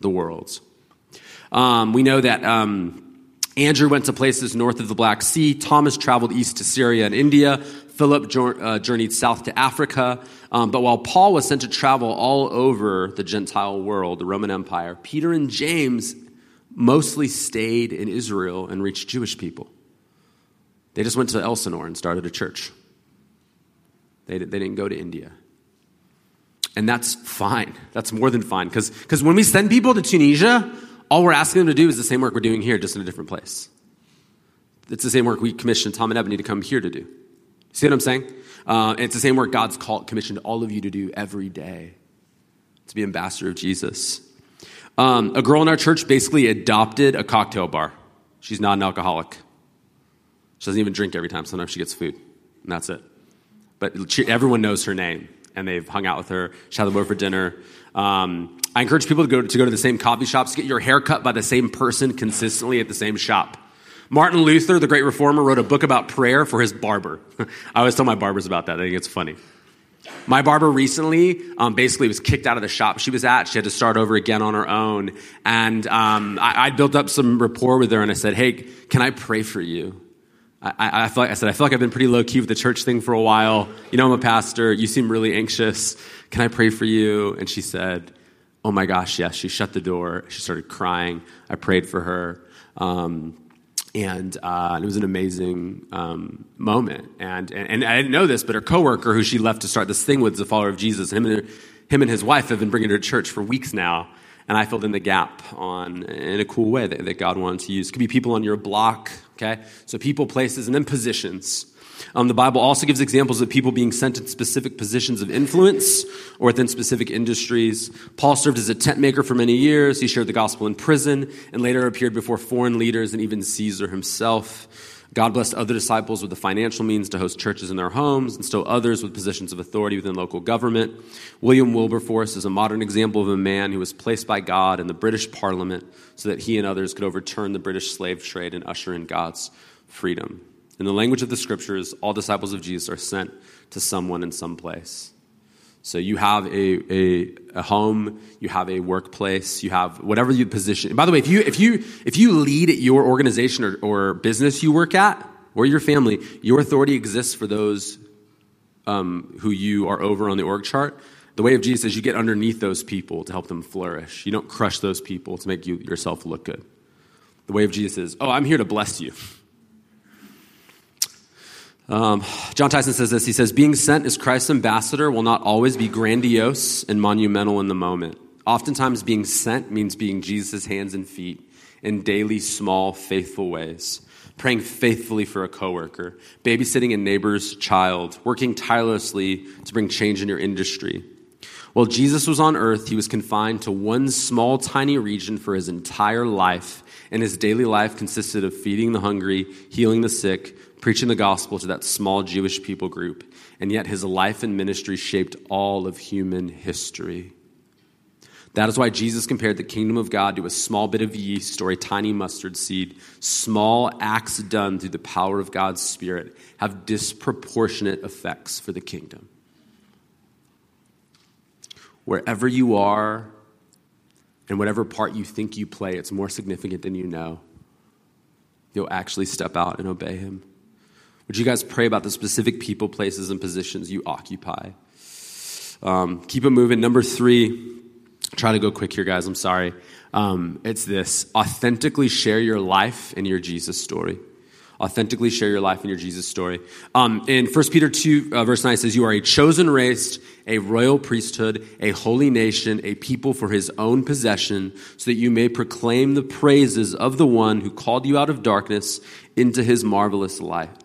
the world. Um, we know that um, Andrew went to places north of the Black Sea. Thomas traveled east to Syria and India. Philip uh, journeyed south to Africa. Um, but while Paul was sent to travel all over the Gentile world, the Roman Empire, Peter and James mostly stayed in Israel and reached Jewish people. They just went to Elsinore and started a church. They, they didn't go to India. And that's fine. That's more than fine. Because when we send people to Tunisia, all we're asking them to do is the same work we're doing here, just in a different place. It's the same work we commissioned Tom and Ebony to come here to do. See what I'm saying? Uh, it's the same work God's called, commissioned all of you to do every day to be ambassador of Jesus. Um, a girl in our church basically adopted a cocktail bar. She's not an alcoholic. She doesn't even drink every time. Sometimes she gets food, and that's it. But she, everyone knows her name and they've hung out with her. She had them over for dinner. Um, I encourage people to go, to go to the same coffee shops, get your hair cut by the same person consistently at the same shop. Martin Luther, the great reformer, wrote a book about prayer for his barber. I always tell my barbers about that. I think it's funny. My barber recently um, basically was kicked out of the shop she was at. She had to start over again on her own. And um, I, I built up some rapport with her and I said, Hey, can I pray for you? I, I, feel like I said, I feel like I've been pretty low key with the church thing for a while. You know, I'm a pastor. You seem really anxious. Can I pray for you? And she said, Oh my gosh, yes. She shut the door. She started crying. I prayed for her. Um, and, uh, it was an amazing um, moment. And, and, and, I didn't know this, but her coworker, who she left to start this thing with, is a follower of Jesus. And him and, him and his wife have been bringing her to church for weeks now and I filled in the gap on in a cool way that, that God wanted to use. Could be people on your block, okay? So people, places, and then positions. Um, the Bible also gives examples of people being sent to specific positions of influence or within specific industries. Paul served as a tent maker for many years. He shared the gospel in prison and later appeared before foreign leaders and even Caesar himself. God blessed other disciples with the financial means to host churches in their homes and still others with positions of authority within local government. William Wilberforce is a modern example of a man who was placed by God in the British Parliament so that he and others could overturn the British slave trade and usher in God's freedom. In the language of the scriptures, all disciples of Jesus are sent to someone in some place. So you have a, a, a, home, you have a workplace, you have whatever you position. By the way, if you, if you, if you lead at your organization or, or business you work at, or your family, your authority exists for those um, who you are over on the org chart. The way of Jesus is you get underneath those people to help them flourish. You don't crush those people to make you yourself look good. The way of Jesus is, oh, I'm here to bless you. Um, Jon Tyson says this. He says, Being sent as Christ's ambassador will not always be grandiose and monumental in the moment. Oftentimes, being sent means being Jesus' hands and feet in daily, small, faithful ways. Praying faithfully for a coworker, babysitting a neighbor's child, working tirelessly to bring change in your industry. While Jesus was on earth, he was confined to one small, tiny region for his entire life, and his daily life consisted of feeding the hungry, healing the sick, preaching the gospel to that small Jewish people group, and yet his life and ministry shaped all of human history. That is why Jesus compared the kingdom of God to a small bit of yeast or a tiny mustard seed. Small acts done through the power of God's Spirit have disproportionate effects for the kingdom. Wherever you are, and whatever part you think you play, it's more significant than you know. You'll actually step out and obey Him. Would you guys pray about the specific people, places, and positions you occupy? Um, keep it moving. Number three, try to go quick here, guys. I'm sorry. Um, it's this authentically share your life and your Jesus story. Authentically share your life and your Jesus story. Um, in 1 Peter 2, uh, verse 9 says, You are a chosen race, a royal priesthood, a holy nation, a people for his own possession, so that you may proclaim the praises of the one who called you out of darkness into his marvelous light.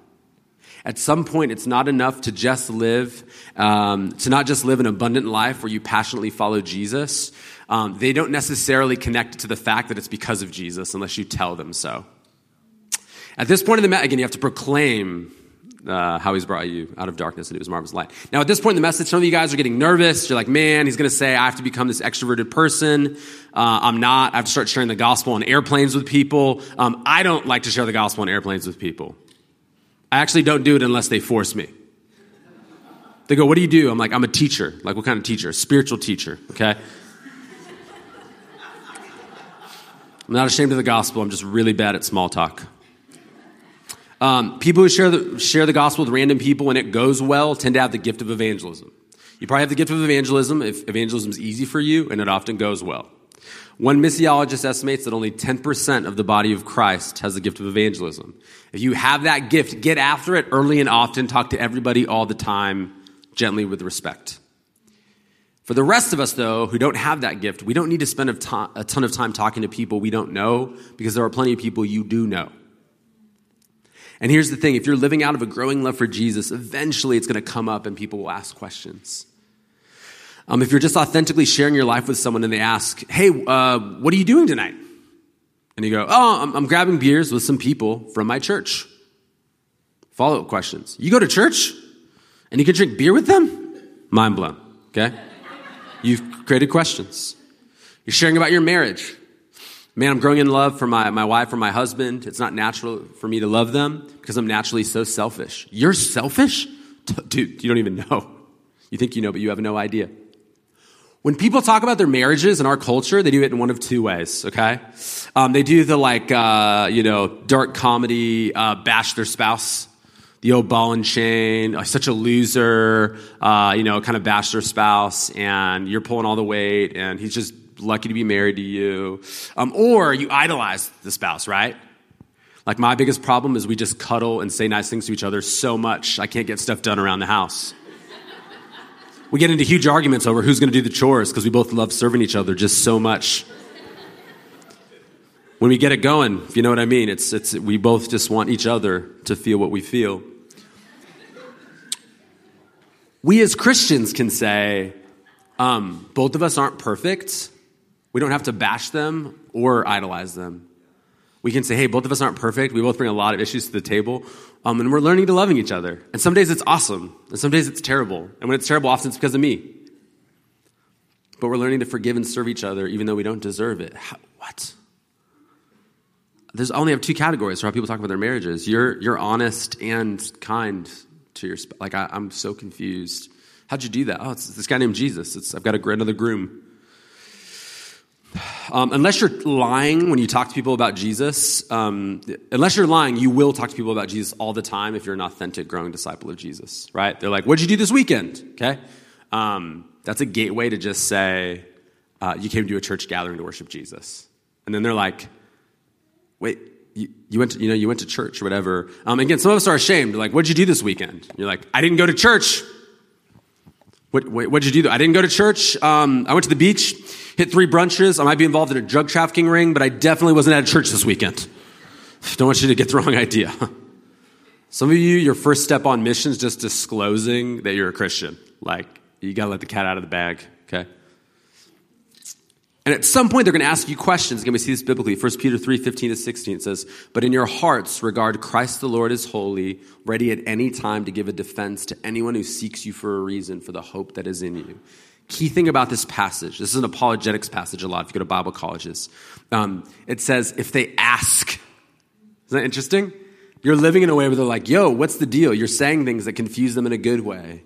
At some point, it's not enough to just live, um, to not just live an abundant life where you passionately follow Jesus. Um, they don't necessarily connect to the fact that it's because of Jesus unless you tell them so. At this point in the message, again, you have to proclaim uh, how he's brought you out of darkness and into his marvelous light. Now, at this point in the message, some of you guys are getting nervous. You're like, man, he's going to say, I have to become this extroverted person. Uh, I'm not. I have to start sharing the gospel on airplanes with people. Um, I don't like to share the gospel on airplanes with people. I actually don't do it unless they force me. They go, What do you do? I'm like, I'm a teacher. Like, what kind of teacher? Spiritual teacher, okay? I'm not ashamed of the gospel. I'm just really bad at small talk. Um, people who share the, share the gospel with random people and it goes well tend to have the gift of evangelism. You probably have the gift of evangelism if evangelism is easy for you and it often goes well. One missiologist estimates that only 10% of the body of Christ has the gift of evangelism. If you have that gift, get after it early and often, talk to everybody all the time, gently with respect. For the rest of us, though, who don't have that gift, we don't need to spend a ton of time talking to people we don't know because there are plenty of people you do know. And here's the thing if you're living out of a growing love for Jesus, eventually it's going to come up and people will ask questions. Um, if you're just authentically sharing your life with someone and they ask, hey, uh, what are you doing tonight? And you go, oh, I'm, I'm grabbing beers with some people from my church. Follow up questions. You go to church and you can drink beer with them? Mind blown, okay? You've created questions. You're sharing about your marriage. Man, I'm growing in love for my, my wife or my husband. It's not natural for me to love them because I'm naturally so selfish. You're selfish? Dude, you don't even know. You think you know, but you have no idea. When people talk about their marriages in our culture, they do it in one of two ways, okay? Um, they do the like, uh, you know, dark comedy, uh, bash their spouse, the old ball and chain, uh, such a loser, uh, you know, kind of bash their spouse, and you're pulling all the weight, and he's just lucky to be married to you. Um, or you idolize the spouse, right? Like, my biggest problem is we just cuddle and say nice things to each other so much, I can't get stuff done around the house. We get into huge arguments over who's going to do the chores because we both love serving each other just so much. When we get it going, if you know what I mean, it's, it's, we both just want each other to feel what we feel. We as Christians can say, um, both of us aren't perfect, we don't have to bash them or idolize them. We can say, hey, both of us aren't perfect. We both bring a lot of issues to the table. Um, and we're learning to loving each other. And some days it's awesome, and some days it's terrible. And when it's terrible, often it's because of me. But we're learning to forgive and serve each other even though we don't deserve it. How, what? There's only have two categories for how people talk about their marriages. You're, you're honest and kind to your. Like, I, am so confused. How'd you do that? Oh, it's this guy named Jesus. It's, I've got a, another groom. Um, unless you're lying when you talk to people about Jesus, um, unless you're lying, you will talk to people about Jesus all the time if you're an authentic, growing disciple of Jesus, right? They're like, What'd you do this weekend? Okay. Um, that's a gateway to just say, uh, You came to a church gathering to worship Jesus. And then they're like, Wait, you, you, went to, you know, you went to church or whatever. Um, again, some of us are ashamed. Like, what'd you do this weekend? You're like, I didn't go to church. What, what'd you do? I didn't go to church. Um, I went to the beach, hit three brunches. I might be involved in a drug trafficking ring, but I definitely wasn't at a church this weekend. Don't want you to get the wrong idea. Some of you, your first step on mission is just disclosing that you're a Christian. Like, you gotta let the cat out of the bag, okay? And at some point, they're going to ask you questions. Again, we see this biblically. 1 Peter 3 15 to 16 it says, But in your hearts, regard Christ the Lord as holy, ready at any time to give a defense to anyone who seeks you for a reason for the hope that is in you. Key thing about this passage this is an apologetics passage a lot if you go to Bible colleges. Um, it says, If they ask, isn't that interesting? You're living in a way where they're like, Yo, what's the deal? You're saying things that confuse them in a good way.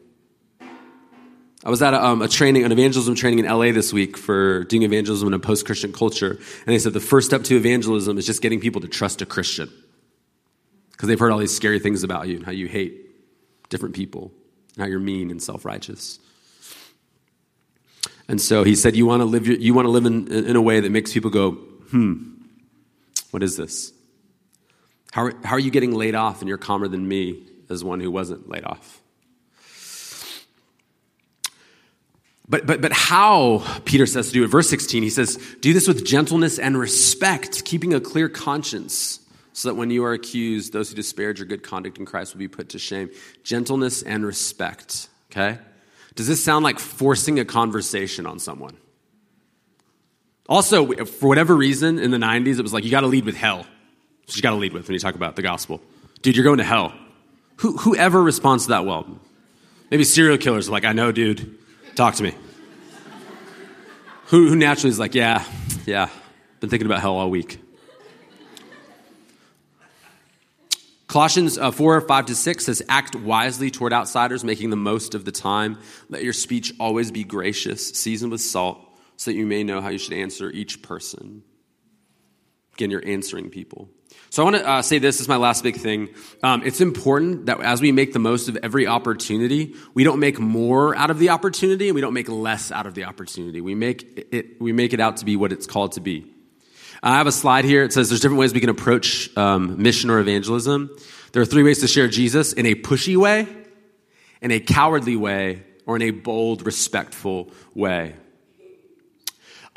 I was at a, um, a, training, an evangelism training in LA this week for doing evangelism in a post Christian culture. And they said the first step to evangelism is just getting people to trust a Christian. because they've heard all these scary things about you and how you hate different people and how you're mean and self righteous. And so he said, You want to live, you want to live in, in a way that makes people go, hmm, what is this? How how are you getting laid off and you're calmer than me as one who wasn't laid off? But, but, but how, Peter says to do it. Verse 16, he says, Do this with gentleness and respect, keeping a clear conscience, so that when you are accused, those who disparage your good conduct in Christ will be put to shame. Gentleness and respect, okay? Does this sound like forcing a conversation on someone? Also, for whatever reason, in the 90s, it was like, you got to lead with hell. So you got to lead with when you talk about the gospel. Dude, you're going to hell. Who, whoever responds to that well? Maybe serial killers are like, I know, dude. Talk to me. Who, who naturally is like, yeah, yeah, been thinking about hell all week. Colossians uh, 4, 5 to 6 says, Act wisely toward outsiders, making the most of the time. Let your speech always be gracious, seasoned with salt, so that you may know how you should answer each person. Again, you're answering people. So I want to uh, say this, this is my last big thing. Um, it's important that as we make the most of every opportunity, we don't make more out of the opportunity and we don't make less out of the opportunity. We make it, we make it out to be what it's called to be. I have a slide here. It says there's different ways we can approach um, mission or evangelism. There are three ways to share Jesus in a pushy way, in a cowardly way, or in a bold, respectful way.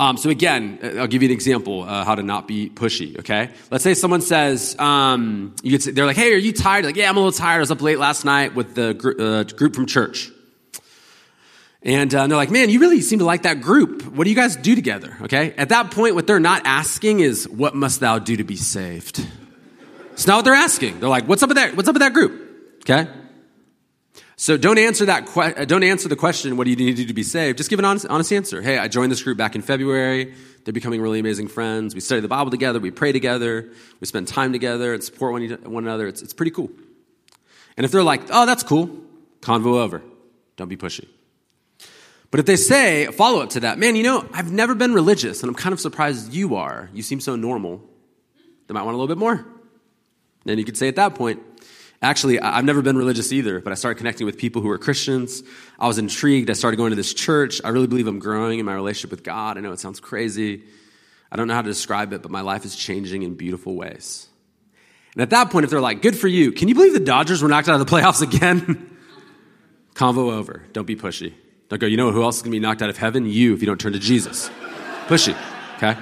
Um, so again, uh, I'll give you an example uh, how to not be pushy. Okay, let's say someone says um, say, they're like, "Hey, are you tired?" Like, "Yeah, I'm a little tired. I was up late last night with the gr- uh, group from church." And uh, they're like, man, you really seem to like that group. What do you guys do together? Okay. At that point, what they're not asking is, what must thou do to be saved? It's not what they're asking. They're like, what's up with that? What's up with that group? Okay. So don't answer that. Que- uh, don't answer the question. What do you need to do to be saved? Just give an honest, honest answer. Hey, I joined this group back in February. They're becoming really amazing friends. We study the Bible together. We pray together. We spend time together and support one, one another. It's, it's pretty cool. And if they're like, oh, that's cool, convo over. Don't be pushy. But if they say, follow up to that, man, you know, I've never been religious and I'm kind of surprised you are. You seem so normal. They might want a little bit more. Then you could say at that point, Actually, I've never been religious either, but I started connecting with people who were Christians. I was intrigued. I started going to this church. I really believe I'm growing in my relationship with God. I know it sounds crazy. I don't know how to describe it, but my life is changing in beautiful ways. And at that point, if they're like, good for you, can you believe the Dodgers were knocked out of the playoffs again? Convo over. Don't be pushy. Don't go, you know who else is going to be knocked out of heaven? You, if you don't turn to Jesus. Pushy, okay?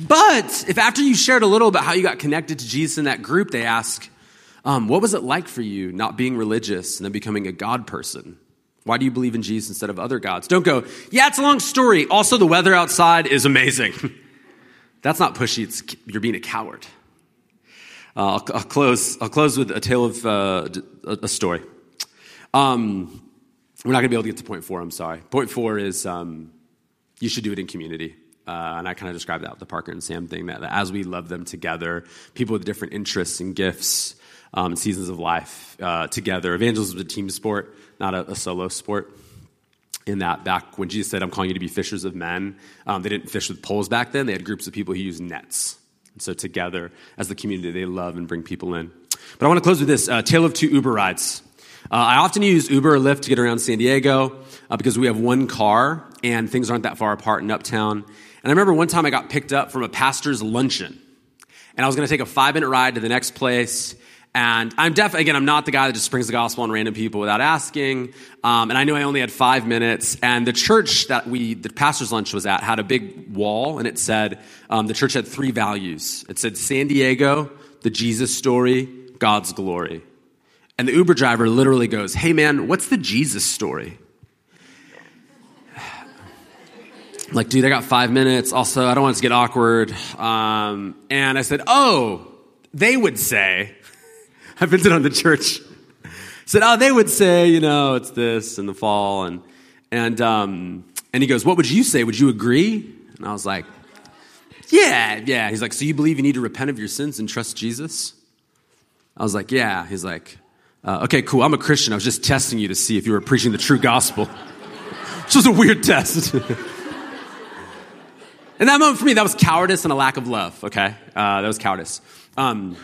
But if after you shared a little about how you got connected to Jesus in that group, they ask, um, what was it like for you not being religious and then becoming a God person? Why do you believe in Jesus instead of other gods? Don't go, yeah, it's a long story. Also, the weather outside is amazing. That's not pushy, it's, you're being a coward. Uh, I'll, I'll, close, I'll close with a tale of uh, a, story. Um, we're not going to be able to get to point four, I'm sorry. Point four is um, you should do it in community. Uh, and I kind of described that with the Parker and Sam thing that, that, as we love them together, people with different interests and gifts, um, seasons of life uh, together. Evangelism is a team sport, not a, a, solo sport. In that, back when Jesus said, I'm calling you to be fishers of men, um, they didn't fish with poles back then. They had groups of people who used nets. And so, together, as the community, they love and bring people in. But I want to close with this uh, tale of two Uber rides. Uh, I often use Uber or Lyft to get around San Diego uh, because we have one car and things aren't that far apart in Uptown. And I remember one time I got picked up from a pastor's luncheon. And I was going to take a five minute ride to the next place. And I'm deaf, again, I'm not the guy that just brings the gospel on random people without asking. Um, and I knew I only had five minutes. And the church that we, the pastor's lunch was at, had a big wall and it said, um, the church had three values. It said San Diego, the Jesus story, God's glory. And the Uber driver literally goes, Hey man, what's the Jesus story? I'm like, dude, I got five minutes. Also, I don't want it to get awkward. Um, and I said, oh, they would say, I've been on the church. Said, oh, they would say, you know, it's this in the fall. And, and, um, and he goes, what would you say? Would you agree? And I was like, yeah, yeah. He's like, so you believe you need to repent of your sins and trust Jesus? I was like, yeah. He's like, uh, okay, cool. I'm a Christian. I was just testing you to see if you were preaching the true gospel. Which was a weird test. In that moment for me, that was cowardice and a lack of love, okay? Uh, that was cowardice. Um,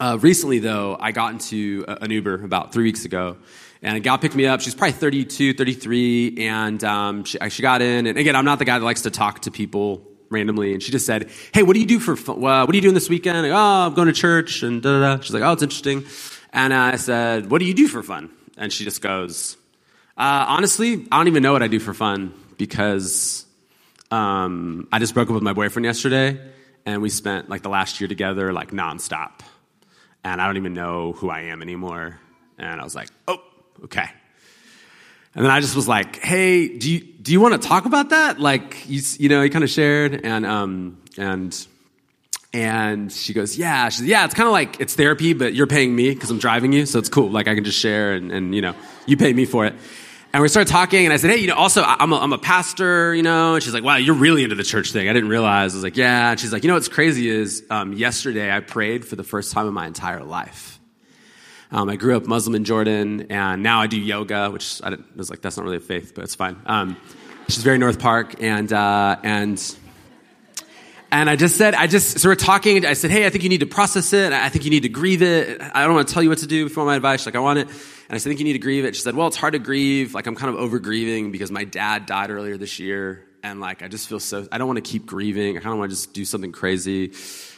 uh, recently, though, I got into an Uber about three weeks ago, and a gal picked me up. She's probably 32, 33, and um, she, she, got in. And again, I'm not the guy that likes to talk to people randomly. And she just said, "Hey, what do you do for fun? Uh, what are you doing this weekend?" Oh, I'm going to church, and da da da. She's like, "Oh, it's interesting." And uh, I said, "What do you do for fun?" And she just goes, uh, "Honestly, I don't even know what I do for fun because um, I just broke up with my boyfriend yesterday, and we spent like the last year together, like nonstop. And I don't even know who I am anymore." And I was like, "Oh." okay. And then I just was like, hey, do you, do you want to talk about that? Like, you, you know, he kind of shared and, um, and, and she goes, yeah. She yeah, it's kind of like, it's therapy, but you're paying me because I'm driving you. So it's cool. Like I can just share and, and, you know, you pay me for it. And we started talking and I said, hey, you know, also I'm a, I'm a pastor, you know, and she's like, wow, you're really into the church thing. I didn't realize. I was like, yeah. And she's like, you know, what's crazy is, um, yesterday I prayed for the first time in my entire life. Um, I grew up Muslim in Jordan, and now I do yoga, which I was like, that's not really a faith, but it's fine. Um, she's very North Park, and uh, and and I just said, I just so we're talking. I said, hey, I think you need to process it. I think you need to grieve it. I don't want to tell you what to do. Want my advice, She's like I want it. And I said, I think you need to grieve it. She said, well, it's hard to grieve. Like I'm kind of over grieving because my dad died earlier this year, and like I just feel so. I don't want to keep grieving. I kind of want to just do something crazy.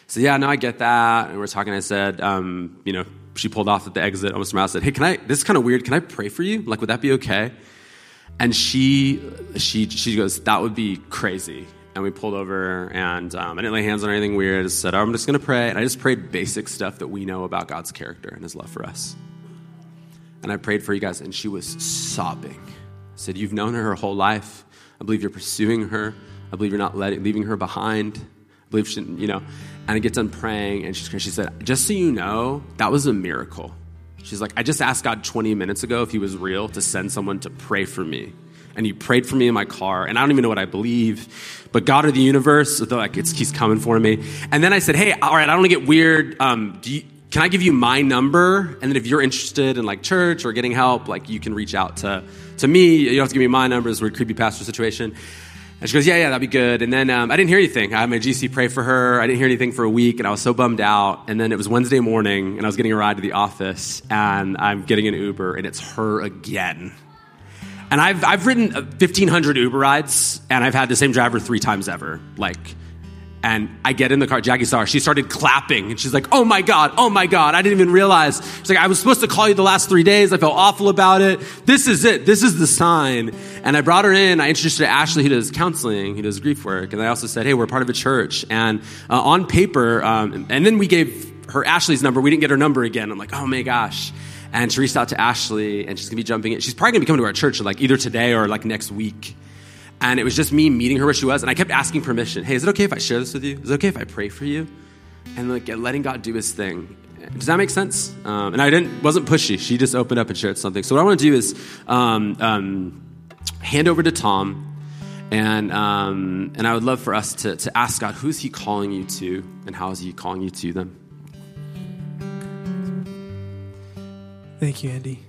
So yeah, no, I get that. And we're talking. I said, um, you know, she pulled off at the exit almost from out said, Hey, can I, this is kind of weird. Can I pray for you? Like, would that be okay? And she, she, she goes, That would be crazy. And we pulled over, and um, I didn't lay hands on anything weird. I just said, oh, I'm just going to pray. And I just prayed basic stuff that we know about God's character and his love for us. And I prayed for you guys, and she was sobbing. I said, You've known her her whole life. I believe you're pursuing her. I believe you're not letting, leaving her behind. I believe she, you know. And I get done praying, and she, she said, Just so you know, that was a miracle. She's like, I just asked God 20 minutes ago if he was real to send someone to pray for me. And he prayed for me in my car, and I don't even know what I believe, but God of the universe, like it's, he's coming for me. And then I said, Hey, all right, I don't want to get weird. Um, you, can I give you my number? And then if you're interested in like church or getting help, like you can reach out to, to me. You don't have to give me my number. It's a weird creepy pastor situation. And she goes, Yeah, yeah, that'd be good. And then um, I didn't hear anything. I had my GC pray for her. I didn't hear anything for a week, and I was so bummed out. And then it was Wednesday morning, and I was getting a ride to the office, and I'm getting an Uber, and it's her again. And I've, I've ridden 1,500 Uber rides, and I've had the same driver three times ever. Like, and I get in the car, Jackie saw her. She started clapping and she's like, Oh my God, oh my God. I didn't even realize. She's like, I was supposed to call you the last three days. I felt awful about it. This is it. This is the sign. And I brought her in. I introduced her to Ashley, who does counseling, who does grief work. And I also said, Hey, we're part of a church. And uh, on paper, um, and then we gave her Ashley's number. We didn't get her number again. I'm like, Oh my gosh. And she reached out to Ashley and she's gonna be jumping in. She's probably gonna be coming to our church like either today or like next week. And it was just me meeting her where she was. And I kept asking permission. Hey, is it okay if I share this with you? Is it okay if I pray for you? And like letting God do his thing. Does that make sense? Um, and I didn't wasn't pushy. She just opened up and shared something. So what I want to do is um, um, hand over to Tom, and um, and I would love for us to to ask God who's He calling you to, and how is He calling you to them. Thank you, Andy.